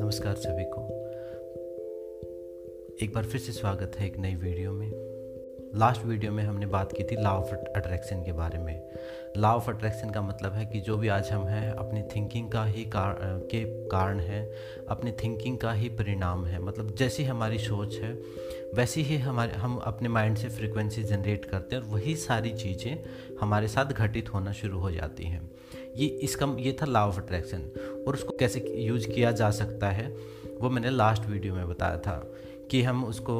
नमस्कार सभी को। एक बार फिर से स्वागत है एक नई वीडियो में। लास्ट वीडियो में हमने बात की थी लॉ ऑफ़ अट्रैक्शन के बारे में। लॉ ऑफ़ अट्रैक्शन का मतलब है कि जो भी आज हम हैं अपनी थिंकिंग का ही कार, के कारण है अपनी थिंकिंग का ही परिणाम है। मतलब जैसी हमारी सोच है वैसी ही हमारे हम अपने माइंड से फ्रिक्वेंसी जनरेट करते हैं और वही सारी चीज़ें हमारे साथ घटित होना शुरू हो जाती हैं। ये इसका ये था लॉ ऑफ़ अट्रैक्शन और उसको कैसे यूज़ किया जा सकता है वो मैंने लास्ट वीडियो में बताया था कि हम उसको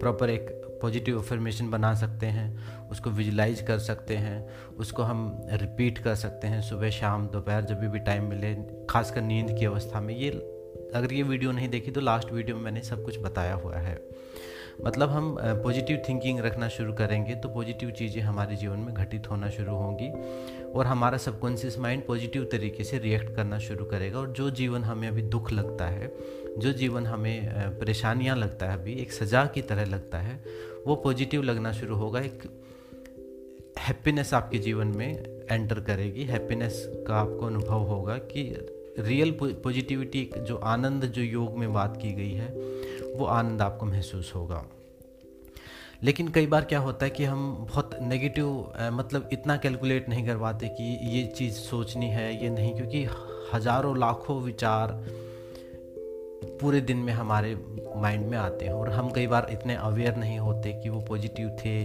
प्रॉपर एक पॉजिटिव अफर्मेशन बना सकते हैं, उसको विजुलाइज कर सकते हैं, उसको हम रिपीट कर सकते हैं सुबह, शाम, दोपहर, जब भी टाइम मिले, खासकर नींद की अवस्था में। ये, अगर ये वीडियो नहीं देखी तो लास्ट वीडियो में मैंने सब कुछ बताया हुआ है। मतलब हम पॉजिटिव थिंकिंग रखना शुरू करेंगे तो पॉजिटिव चीज़ें हमारे जीवन में घटित होना शुरू होंगी और हमारा सबकॉन्शियस माइंड पॉजिटिव तरीके से रिएक्ट करना शुरू करेगा और जो जीवन हमें अभी दुख लगता है, जो जीवन हमें परेशानियाँ लगता है अभी, एक सजा की तरह लगता है, वो पॉजिटिव लगना शुरू होगा। एक हैप्पीनेस आपके जीवन में एंटर करेगी। हैप्पीनेस का आपको अनुभव होगा कि रियल पॉजिटिविटी जो आनंद, जो योग में बात की गई है वो आनंद आपको महसूस होगा। लेकिन कई बार क्या होता है कि हम बहुत नेगेटिव मतलब इतना कैलकुलेट नहीं कर पाते कि ये चीज़ सोचनी है, ये नहीं, क्योंकि हज़ारों, लाखों विचार पूरे दिन में हमारे माइंड में आते हैं। और हम कई बार इतने अवेयर नहीं होते कि वो पॉजिटिव थे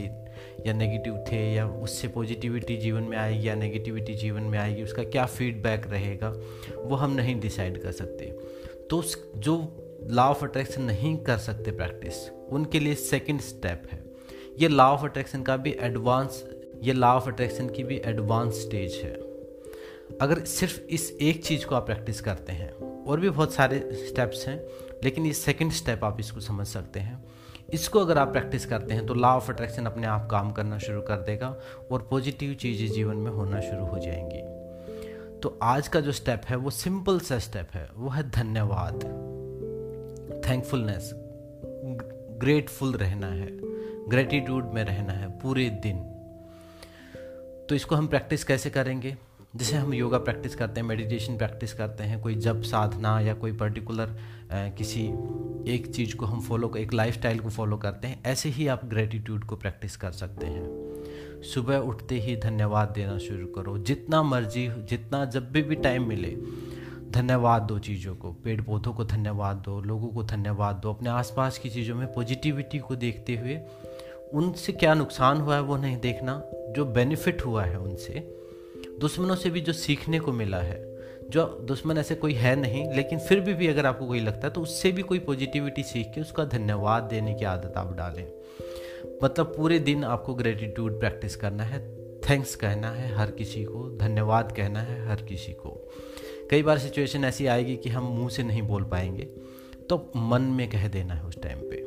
या नेगेटिव थे, या उससे पॉजिटिविटी जीवन में आएगी या नेगेटिविटी जीवन में आएगी, उसका क्या फीडबैक रहेगा, वो हम नहीं डिसाइड कर सकते। तो जो लॉ ऑफ़ अट्रैक्शन नहीं कर सकते प्रैक्टिस उनके लिए सेकंड स्टेप है। ये लॉ ऑफ़ अट्रैक्शन का भी एडवांस ये लॉ ऑफ़ अट्रैक्शन की भी एडवांस स्टेज है। अगर सिर्फ़ इस एक चीज़ को आप प्रैक्टिस करते हैं, और भी बहुत सारे स्टेप्स हैं, लेकिन ये सेकंड स्टेप आप इसको समझ सकते हैं। इसको अगर आप प्रैक्टिस करते हैं तो लॉ ऑफ़ अट्रैक्शन अपने आप काम करना शुरू कर देगा, और पॉजिटिव चीज़ें जीवन में होना शुरू हो जाएँगी। तो आज का जो स्टेप है, वो सिंपल सा स्टेप है, वो है धन्यवाद। थैंकफुलनेस ग्रेटफुल रहना है ग्रेटिट्यूड में रहना है पूरे दिन। तो इसको हम प्रैक्टिस कैसे करेंगे? जैसे हम योगा प्रैक्टिस करते हैं मेडिटेशन प्रैक्टिस करते हैं, कोई जब साधना या कोई पर्टिकुलर किसी एक चीज़ को हम फॉलो एक लाइफस्टाइल को फॉलो करते हैं, ऐसे ही आप ग्रेटिट्यूड को प्रैक्टिस कर सकते हैं। सुबह उठते ही धन्यवाद देना शुरू करो। जितना मर्ज़ी जितना जब भी भी टाइम मिले धन्यवाद दो चीज़ों को पेड़ पौधों को धन्यवाद दो, लोगों को धन्यवाद दो, अपने आसपास की चीज़ों में पॉजिटिविटी को देखते हुए उनसे क्या नुकसान हुआ है वो नहीं देखना, जो बेनिफिट हुआ है उनसे, दुश्मनों से भी जो सीखने को मिला है, जो दुश्मन ऐसे कोई है नहीं, लेकिन फिर भी भी अगर आपको कोई लगता है तो उससे भी कोई पॉजिटिविटी सीख के उसका धन्यवाद देने की आदत आप डालें। मतलब पूरे दिन आपको ग्रेटिट्यूड प्रैक्टिस करना है थैंक्स कहना है हर किसी को, धन्यवाद कहना है हर किसी को। कई बार सिचुएशन ऐसी आएगी कि हम मुँह से नहीं बोल पाएँगे। तो मन में कह देना है उस टाइम पे।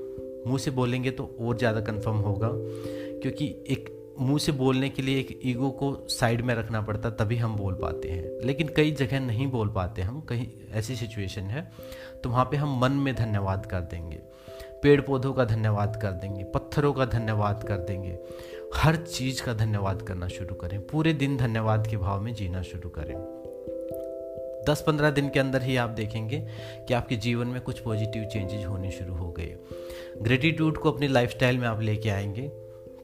मुँह से बोलेंगे तो और ज़्यादा कंफर्म होगा, क्योंकि एक मुँह से बोलने के लिए एक ईगो को साइड में रखना पड़ता है तभी हम बोल पाते हैं। लेकिन कई जगह नहीं बोल पाते हम, कहीं ऐसी सिचुएशन है तो वहाँ पे हम मन में धन्यवाद कर देंगे। पेड़ पौधों का धन्यवाद कर देंगे, पत्थरों का धन्यवाद कर देंगे। हर चीज़ का धन्यवाद करना शुरू करें। पूरे दिन धन्यवाद के भाव में जीना शुरू करें। दस पंद्रह दिन के अंदर ही आप देखेंगे कि आपके जीवन में कुछ पॉजिटिव चेंजेज होने शुरू हो गए। ग्रेटिट्यूड को अपनी लाइफस्टाइल में आप लेके आएँगे।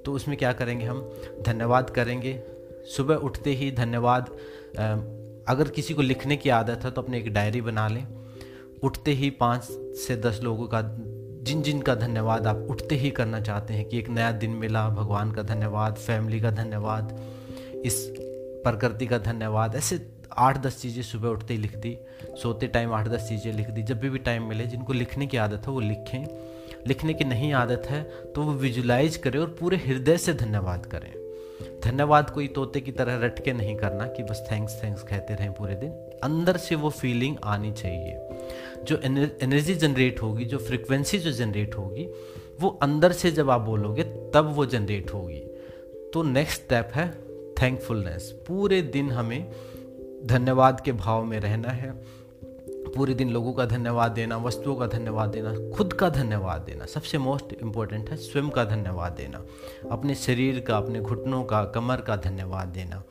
तो उसमें क्या करेंगे हम? धन्यवाद करेंगे। सुबह उठते ही धन्यवाद अगर किसी को लिखने की आदत है तो अपने एक डायरी बना लें। उठते ही पाँच से दस लोगों का जिन जिन का धन्यवाद आप उठते ही करना चाहते हैं कि एक नया दिन मिला, भगवान का धन्यवाद फैमिली का धन्यवाद, इस प्रकृति का धन्यवाद, ऐसे आठ दस चीज़ें सुबह उठते ही लिख दी सोते टाइम आठ दस चीज़ें लिख दी जब भी भी टाइम मिले, जिनको लिखने की आदत है, वो लिखें। लिखने की नहीं आदत है तो वो विजुलाइज करें और पूरे हृदय से धन्यवाद करें। धन्यवाद कोई तोते की तरह रट के नहीं करना कि बस थैंक्स थैंक्स कहते रहें पूरे दिन। अंदर से वो फीलिंग आनी चाहिए। जो एनर्जी जनरेट होगी, जो फ्रिक्वेंसी जो जनरेट होगी, वो अंदर से जब आप बोलोगे, तब वो जनरेट होगी। तो नेक्स्ट स्टेप है थैंकफुलनेस पूरे दिन हमें धन्यवाद के भाव में रहना है। पूरे दिन लोगों का धन्यवाद देना, वस्तुओं का धन्यवाद देना, खुद का धन्यवाद देना, सबसे मोस्ट इम्पोर्टेंट है स्वयं का धन्यवाद देना, अपने शरीर का, अपने घुटनों का, कमर का धन्यवाद देना।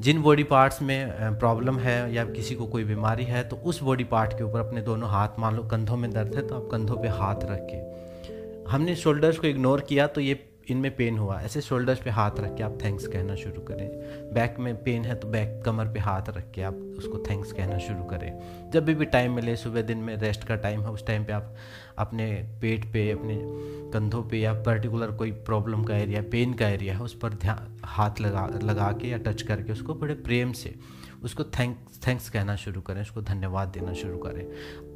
जिन बॉडी पार्ट्स में प्रॉब्लम है या किसी को कोई बीमारी है तो उस बॉडी पार्ट के ऊपर अपने दोनों हाथ मान लो, कंधों में दर्द है तो आप कंधों पर हाथ रख। के हमने शोल्डर्स को इग्नोर किया तो ये इनमें पेन हुआ। ऐसे शोल्डर्स पे हाथ रख के आप थैंक्स कहना शुरू करें। बैक में पेन है तो बैक कमर पे हाथ रख के आप उसको थैंक्स कहना शुरू करें। जब भी भी टाइम मिले, सुबह दिन में रेस्ट का टाइम है, उस टाइम पे आप अपने पेट पे, अपने कंधों पे या पर्टिकुलर कोई प्रॉब्लम का एरिया पेन का एरिया है, उस पर ध्यान, हाथ लगा लगा के या टच करके उसको बड़े प्रेम से उसको थैंक थैंक्स कहना शुरू करें, उसको धन्यवाद देना शुरू करें।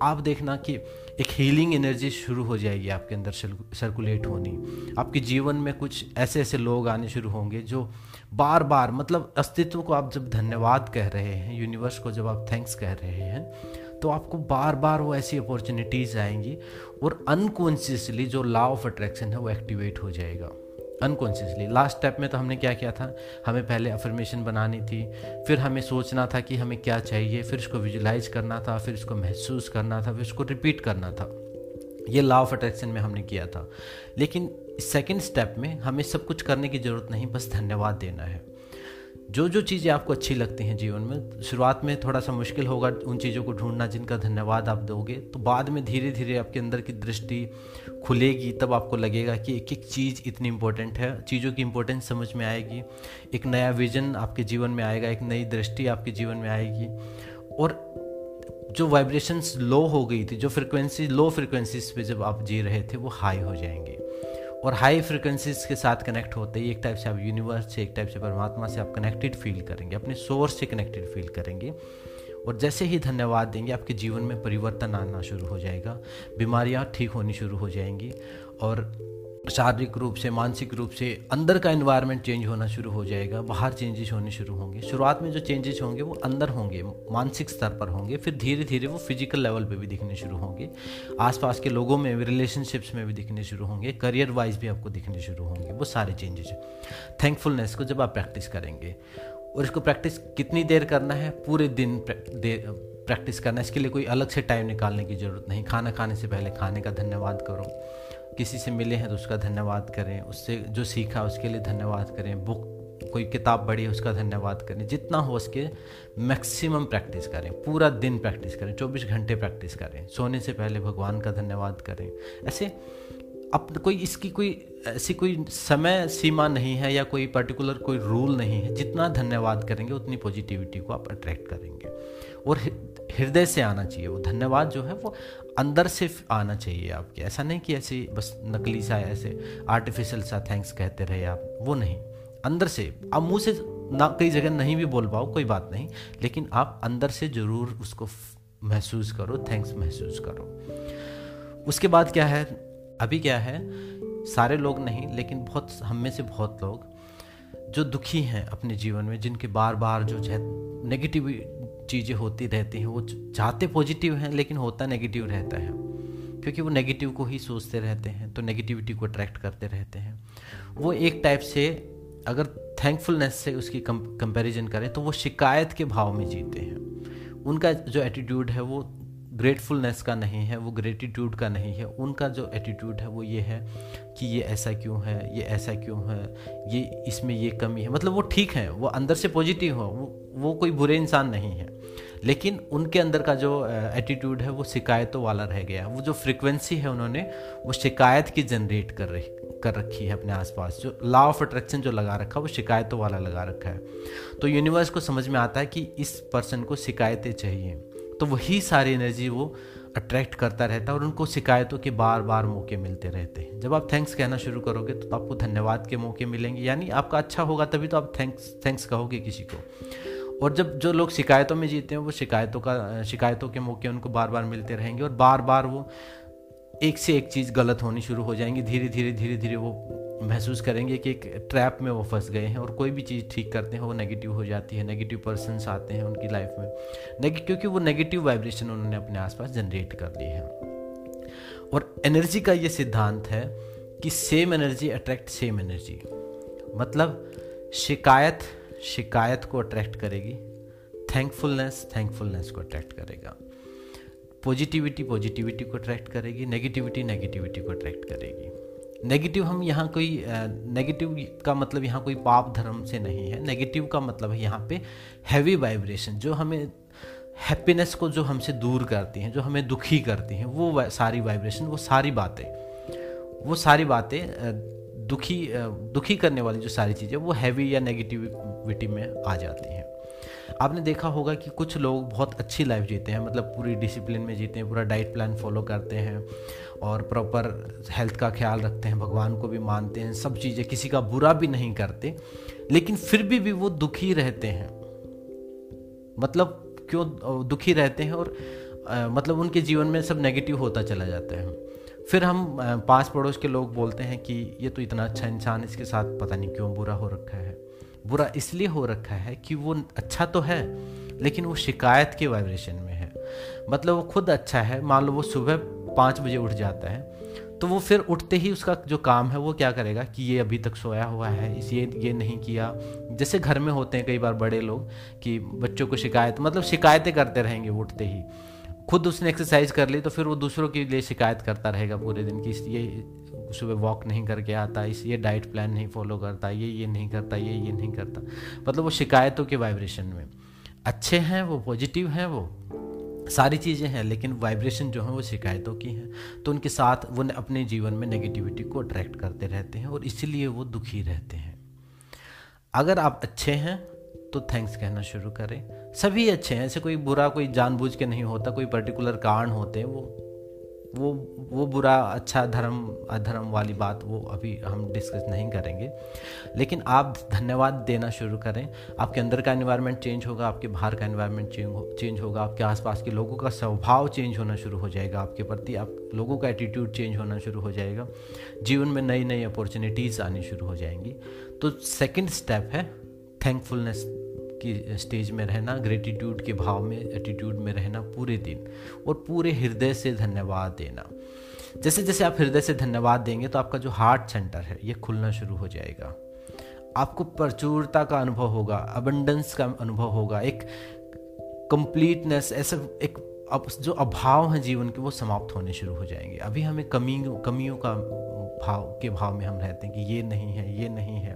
आप देखना कि एक हीलिंग एनर्जी शुरू हो जाएगी आपके अंदर सर्कुलेट होनी। आपके जीवन में कुछ ऐसे ऐसे लोग आने शुरू होंगे जो बार बार मतलब अस्तित्व को आप जब धन्यवाद कह रहे हैं यूनिवर्स को जब आप थैंक्स कह रहे हैं तो आपको बार बार वो ऐसी अपॉर्चुनिटीज़ आएँगी और अनकॉन्शियसली जो लॉ ऑफ़ अट्रैक्शन है वो एक्टिवेट हो जाएगा। अनकॉन्शियसली लास्ट स्टेप में तो हमने क्या किया था? हमें पहले अफर्मेशन बनानी थी, फिर हमें सोचना था कि हमें क्या चाहिए, फिर उसको विजुलाइज करना था, फिर उसको महसूस करना था, फिर उसको रिपीट करना था। ये लॉ ऑफ़ अट्रैक्शन में हमने किया था। लेकिन सेकेंड स्टेप में हमें सब कुछ करने की ज़रूरत नहीं, बस धन्यवाद देना है। जो जो चीज़ें आपको अच्छी लगती हैं जीवन में, शुरुआत में थोड़ा सा मुश्किल होगा उन चीज़ों को ढूंढना जिनका धन्यवाद आप दोगे तो बाद में धीरे धीरे आपके अंदर की दृष्टि खुलेगी, तब आपको लगेगा कि एक एक चीज़ इतनी इम्पोर्टेंट है। चीज़ों की इम्पोर्टेंस समझ में आएगी, एक नया विजन आपके जीवन में आएगा, एक नई दृष्टि आपके जीवन में आएगी। और जो वाइब्रेशंस लो हो गई थी, जो फ्रिक्वेंसी लो फ्रिक्वेंसीज पे जब आप जी रहे थे, वो हाई हो जाएँगे। और हाई फ्रिक्वेंसीज के साथ कनेक्ट होते ही एक टाइप से आप यूनिवर्स से, एक टाइप से परमात्मा से आप कनेक्टेड फील करेंगे, अपने सोर्स से कनेक्टेड फील करेंगे। और जैसे ही धन्यवाद देंगे, आपके जीवन में परिवर्तन आना शुरू हो जाएगा, बीमारियाँ ठीक होनी शुरू हो जाएँगी और शारीरिक रूप से, मानसिक रूप से अंदर का इन्वायरमेंट चेंज होना शुरू हो जाएगा, बाहर चेंजेस होने शुरू होंगे। शुरुआत में जो चेंजेस होंगे वो अंदर होंगे, मानसिक स्तर पर होंगे, फिर धीरे धीरे वो फ़िज़िकल लेवल पे भी दिखने शुरू होंगे। आसपास के लोगों में भी रिलेशनशिप्स में भी दिखने शुरू होंगे करियर वाइज भी आपको दिखने शुरू होंगे, वो सारे चेंजेस थैंकफुलनेस को जब आप प्रैक्टिस करेंगे, और इसको प्रैक्टिस कितनी देर करना है? पूरे दिन प्रैक्टिस करना है। इसके लिए कोई अलग से टाइम निकालने की ज़रूरत नहीं। खाना खाने से पहले खाने का धन्यवाद करो। किसी से मिले हैं तो उसका धन्यवाद करें, उससे जो सीखा उसके लिए धन्यवाद करें, बुक, कोई किताब पढ़ी है उसका धन्यवाद करें, जितना हो उसके मैक्सिमम प्रैक्टिस करें, पूरा दिन प्रैक्टिस करें 24 घंटे प्रैक्टिस करें, सोने से पहले भगवान का धन्यवाद करें। ऐसे अब कोई इसकी कोई, ऐसी कोई समय सीमा नहीं है या कोई पर्टिकुलर कोई रूल नहीं है, जितना धन्यवाद करेंगे, उतनी पॉजिटिविटी को आप अट्रैक्ट करेंगे। और हृदय से आना चाहिए। वो धन्यवाद जो है वो अंदर से आना चाहिए आपके। ऐसा नहीं कि ऐसे बस नकली सा, ऐसे आर्टिफिशियल सा थैंक्स कहते रहे आप। वो नहीं। अंदर से। आप मुँह से ना, कई जगह नहीं भी बोल पाओ, कोई बात नहीं। लेकिन आप अंदर से ज़रूर उसको महसूस करो थैंक्स महसूस करो। उसके बाद क्या है? अभी क्या है? सारे लोग नहीं, लेकिन बहुत, हम में से बहुत लोग जो दुखी हैं अपने जीवन में, जिनके बार बार जो नेगेटिव चीज़ें होती रहती हैं, वो चाहते पॉजिटिव हैं, लेकिन होता नेगेटिव रहता है। क्योंकि वो नेगेटिव को ही सोचते रहते हैं तो नेगेटिविटी को अट्रैक्ट करते रहते हैं। वो एक टाइप से अगर थैंकफुलनेस से उसकी कंपैरिजन करें तो वो शिकायत के भाव में जीते हैं। उनका जो एटीट्यूड है, वो ग्रेटफुलनेस का नहीं है, वो ग्रेटिट्यूड का नहीं है। उनका जो एटीट्यूड है, वो ये है कि ये ऐसा क्यों है, ये ऐसा क्यों है, ये इसमें ये कमी है। मतलब वो ठीक है, वो अंदर से पॉजिटिव हो, वो वो कोई बुरे इंसान नहीं है। लेकिन उनके अंदर का जो एटीट्यूड है, वो शिकायतों वाला रह गया। वो जो फ्रिक्वेंसी है उन्होंने, वो शिकायत की जनरेट कर रही, कर रखी है अपने आसपास। जो लॉ ऑफ़ अट्रैक्शन जो लगा रखा है वो शिकायतों वाला लगा रखा है। तो यूनिवर्स को समझ में आता है कि इस पर्सन को शिकायतें चाहिए। तो वही सारी एनर्जी वो अट्रैक्ट करता रहता है और उनको शिकायतों के बार बार मौके मिलते रहते हैं। जब आप थैंक्स कहना शुरू करोगे तो आपको धन्यवाद के मौके मिलेंगे, यानी आपका अच्छा होगा तभी तो आप थैंक्स थैंक्स कहोगे किसी को। और जब जो लोग शिकायतों में जीते हैं, वो शिकायतों का, शिकायतों के मौके उनको बार बार मिलते रहेंगे और बार बार वो एक से एक चीज़ गलत होनी शुरू हो जाएँगी, धीरे धीरे धीरे धीरे वो महसूस करेंगे कि एक ट्रैप में वो फंस गए हैं और कोई भी चीज़ ठीक करते हैं, वो नेगेटिव हो जाती है नेगेटिव पर्सनस आते हैं उनकी लाइफ में। नेगेटिव क्योंकि वो नेगेटिव वाइब्रेशन उन्होंने अपने आसपास जनरेट कर ली है। और एनर्जी का ये सिद्धांत है कि same energy attract same energy मतलब शिकायत शिकायत को अट्रैक्ट करेगी थैंकफुलनेस थैंकफुलनेस को अट्रैक्ट करेगा। पॉजिटिविटी पॉजिटिविटी को अट्रैक्ट करेगी नेगेटिविटी नेगेटिविटी को अट्रैक्ट करेगी। नेगेटिव हम यहाँ कोई नेगेटिव का मतलब यहाँ कोई पाप धर्म से नहीं है। नेगेटिव का मतलब है यहाँ पे हैवी वाइब्रेशन जो हमें हैप्पीनेस को जो हमसे दूर करती हैं, जो हमें दुखी करती हैं, वो सारी वाइब्रेशन वो सारी बातें, वो सारी बातें दुखी दुखी करने वाली जो सारी चीज़ें, वो हैवी या नेगेटिविटी में आ जाती हैं। आपने देखा होगा कि कुछ लोग बहुत अच्छी लाइफ जीते हैं मतलब पूरी डिसिप्लिन में जीते हैं पूरा डाइट प्लान फॉलो करते हैं और प्रॉपर हेल्थ का ख्याल रखते हैं भगवान को भी मानते हैं सब चीज़ें किसी का बुरा भी नहीं करते लेकिन फिर भी भी वो दुखी रहते हैं। मतलब क्यों दुखी रहते हैं और आ, मतलब उनके जीवन में सब नेगेटिव होता चला जाता है। फिर हम पास पड़ोस के लोग बोलते हैं कि ये तो इतना अच्छा इंसान इसके साथ पता नहीं क्यों बुरा हो रखा है। बुरा इसलिए हो रखा है कि वो अच्छा तो है, लेकिन वो शिकायत के वाइब्रेशन में है। मतलब वो खुद अच्छा है, मान लो वो सुबह पाँच बजे उठ जाता है तो वो फिर उठते ही उसका जो काम है वो क्या करेगा कि ये अभी तक सोया हुआ है, इस ये ये नहीं किया। जैसे घर में होते हैं कई बार बड़े लोग कि बच्चों को शिकायत मतलब शिकायतें करते रहेंगे उठते ही। खुद उसने एक्सरसाइज कर ली तो फिर वो दूसरों के लिए शिकायत करता रहेगा पूरे दिन की ये सुबह वॉक नहीं करके आता, इस, ये डाइट प्लान नहीं फॉलो करता, ये ये नहीं करता, ये ये नहीं करता। मतलब वो शिकायतों के वाइब्रेशन में। अच्छे हैं वो पॉजिटिव हैं वो, सारी चीज़ें हैं, लेकिन वाइब्रेशन जो है वो शिकायतों की हैं। तो उनके साथ वो अपने जीवन में नेगेटिविटी को अट्रैक्ट करते रहते हैं और इसीलिए वो दुखी रहते हैं। अगर आप अच्छे हैं तो थैंक्स कहना शुरू करें। सभी अच्छे हैं, ऐसे कोई बुरा कोई जानबूझ के नहीं होता, कोई पर्टिकुलर कारण होते हैं, वो वो वो बुरा अच्छा धर्म, अधर्म वाली बात वो अभी हम डिस्कस नहीं करेंगे। लेकिन आप धन्यवाद देना शुरू करें। आपके अंदर का इन्वायरमेंट चेंज होगा, आपके बाहर का इन्वायरमेंट चेंज होगा, आपके आसपास के लोगों का स्वभाव चेंज होना शुरू हो जाएगा, आपके प्रति आप, लोगों का एटीट्यूड चेंज होना शुरू हो जाएगा। जीवन में नई नई अपॉर्चुनिटीज़ आनी शुरू हो जाएँगी। तो सेकेंड स्टेप है थैंकफुलनेस की स्टेज में रहना ग्रेटिट्यूड के भाव में एटीट्यूड में रहना पूरे दिन और पूरे हृदय से धन्यवाद देना। जैसे जैसे आप हृदय से धन्यवाद देंगे तो आपका जो हार्ट सेंटर है, ये खुलना शुरू हो जाएगा। आपको प्रचुरता का अनुभव होगा अबंडेंस का अनुभव होगा, एक कंप्लीटनेस ऐसे एक अब जो अभाव है जीवन के, वो समाप्त होने शुरू हो जाएँगे। अभी हमें कमी, कमियों का भाव, के भाव में हम रहते हैं कि ये नहीं है, ये नहीं है।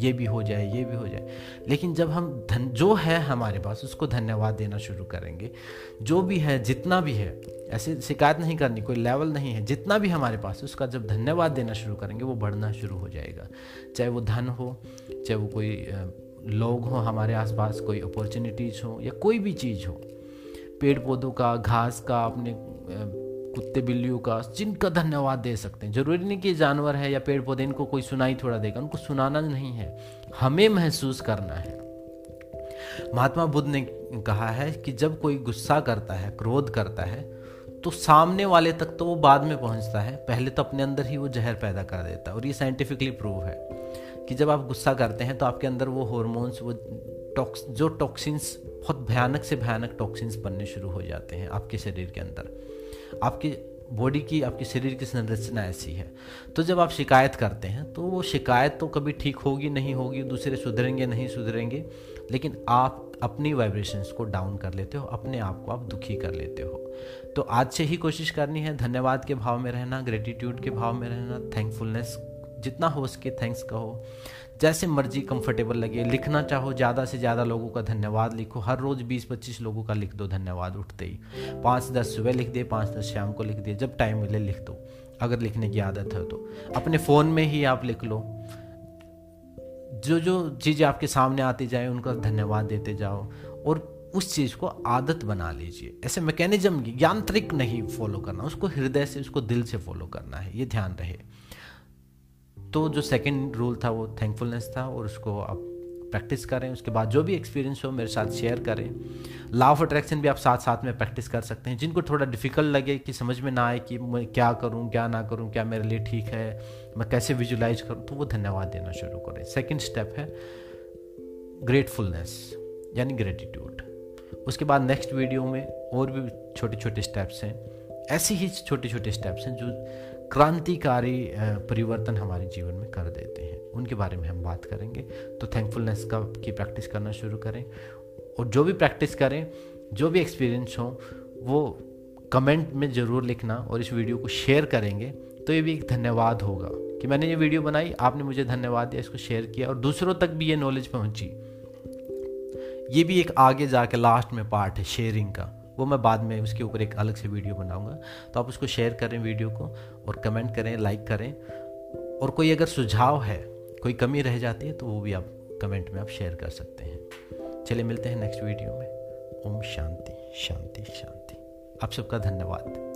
ये भी हो जाए, ये भी हो जाए। लेकिन जब हम धन, जो है हमारे पास, उसको धन्यवाद देना शुरू करेंगे। जो भी है, जितना भी है, ऐसे शिकायत नहीं करनी, कोई लेवल नहीं है, जितना भी हमारे पास उसका जब धन्यवाद देना शुरू करेंगे, वो बढ़ना शुरू हो जाएगा। चाहे वो धन हो, चाहे वो कोई लोग हो हमारे आसपास, कोई अपॉर्चुनिटीज़ हो या कोई भी चीज़ हो। पेड़ पौधों का, घास का, अपने कुत्ते, बिल्लियों का, जिनका धन्यवाद दे सकते हैं। ज़रूरी नहीं कि जानवर है या पेड़ पौधे इनको कोई सुनाई थोड़ा देगा। उनको सुनाना नहीं है। हमें महसूस करना है। महात्मा बुद्ध ने कहा है कि जब कोई गुस्सा करता है, क्रोध करता है तो सामने वाले तक तो वो बाद में पहुँचता है। पहले तो अपने अंदर ही वो जहर पैदा कर देता है और ये साइंटिफिकली प्रूव है कि जब आप गुस्सा करते हैं तो आपके अंदर वो हॉर्मोन्स वो टॉक्स जो टॉक्सिन्स बहुत भयानक से भयानक टॉक्सिन्स बनने शुरू हो जाते हैं आपके शरीर के अंदर। आपकी बॉडी की, आपके शरीर की संरचना ऐसी है। तो जब आप शिकायत करते हैं तो वो शिकायत तो कभी ठीक होगी, नहीं होगी, दूसरे सुधरेंगे, नहीं सुधरेंगे, लेकिन आप अपनी वाइब्रेशंस को डाउन कर लेते हो, अपने आप को आप दुखी कर लेते हो। तो आज से ही कोशिश करनी है, धन्यवाद के भाव में रहना ग्रेटिट्यूड के भाव में रहना थैंकफुलनेस जितना हो सके थैंक्स कहो। जैसे मर्ज़ी कंफर्टेबल लगे, लिखना चाहो, ज़्यादा से ज़्यादा लोगों का धन्यवाद लिखो। हर रोज़ बीस पच्चीस लोगों का लिख दो, धन्यवाद, उठते ही। पाँच दस सुबह लिख दिए पाँच दस शाम को लिख दिए जब टाइम मिले लिख दो। अगर लिखने की आदत है तो। अपने फ़ोन में ही आप लिख लो। जो जो चीज़ें आपके सामने आती जाए, उनका धन्यवाद देते जाओ। और उस चीज़ को आदत बना लीजिए। ऐसे मैकेनिज्म यांत्रिक नहीं फॉलो करना, उसको हृदय से, उसको दिल से फॉलो करना है। ये ध्यान रहे। तो जो सेकंड रूल था वो थैंकफुलनेस था और उसको आप प्रैक्टिस करें। उसके बाद जो भी एक्सपीरियंस हो, मेरे साथ शेयर करें। लॉ ऑफ़ अट्रैक्शन भी आप साथ साथ में प्रैक्टिस कर सकते हैं। जिनको थोड़ा डिफ़िकल्ट लगे कि समझ में ना आए कि मैं क्या करूँ, क्या ना करूँ, क्या मेरे लिए ठीक है, मैं कैसे विजुलाइज करूँ तो वो धन्यवाद देना शुरू करें। सेकेंड स्टेप है ग्रेटफुलनेस यानी ग्रेटिट्यूड उसके बाद नेक्स्ट वीडियो में और भी छोटे छोटे स्टेप्स हैं। ऐसे ही छोटे छोटे स्टेप्स हैं जो क्रांतिकारी परिवर्तन हमारे जीवन में कर देते हैं। उनके बारे में हम बात करेंगे। तो थैंकफुलनेस का की प्रैक्टिस करना शुरू करें। और जो भी प्रैक्टिस करें, जो भी एक्सपीरियंस हो, वो कमेंट में ज़रूर लिखना और इस वीडियो को शेयर करेंगे। तो ये भी एक धन्यवाद होगा कि मैंने ये वीडियो बनाई, आपने मुझे धन्यवाद दिया, इसको शेयर किया और दूसरों तक भी ये नॉलेज पहुँची। ये भी एक आगे जाके लास्ट में पार्ट है शेयरिंग का। वो मैं बाद में उसके ऊपर एक अलग से वीडियो बनाऊँगा। तो आप उसको शेयर करें वीडियो को और कमेंट करें लाइक करें। और कोई अगर सुझाव है, कोई कमी रह जाती है तो वो भी आप कमेंट में आप शेयर कर सकते हैं। चलिए मिलते हैं नेक्स्ट वीडियो में। ओम शांति शांति शांति। आप सबका धन्यवाद।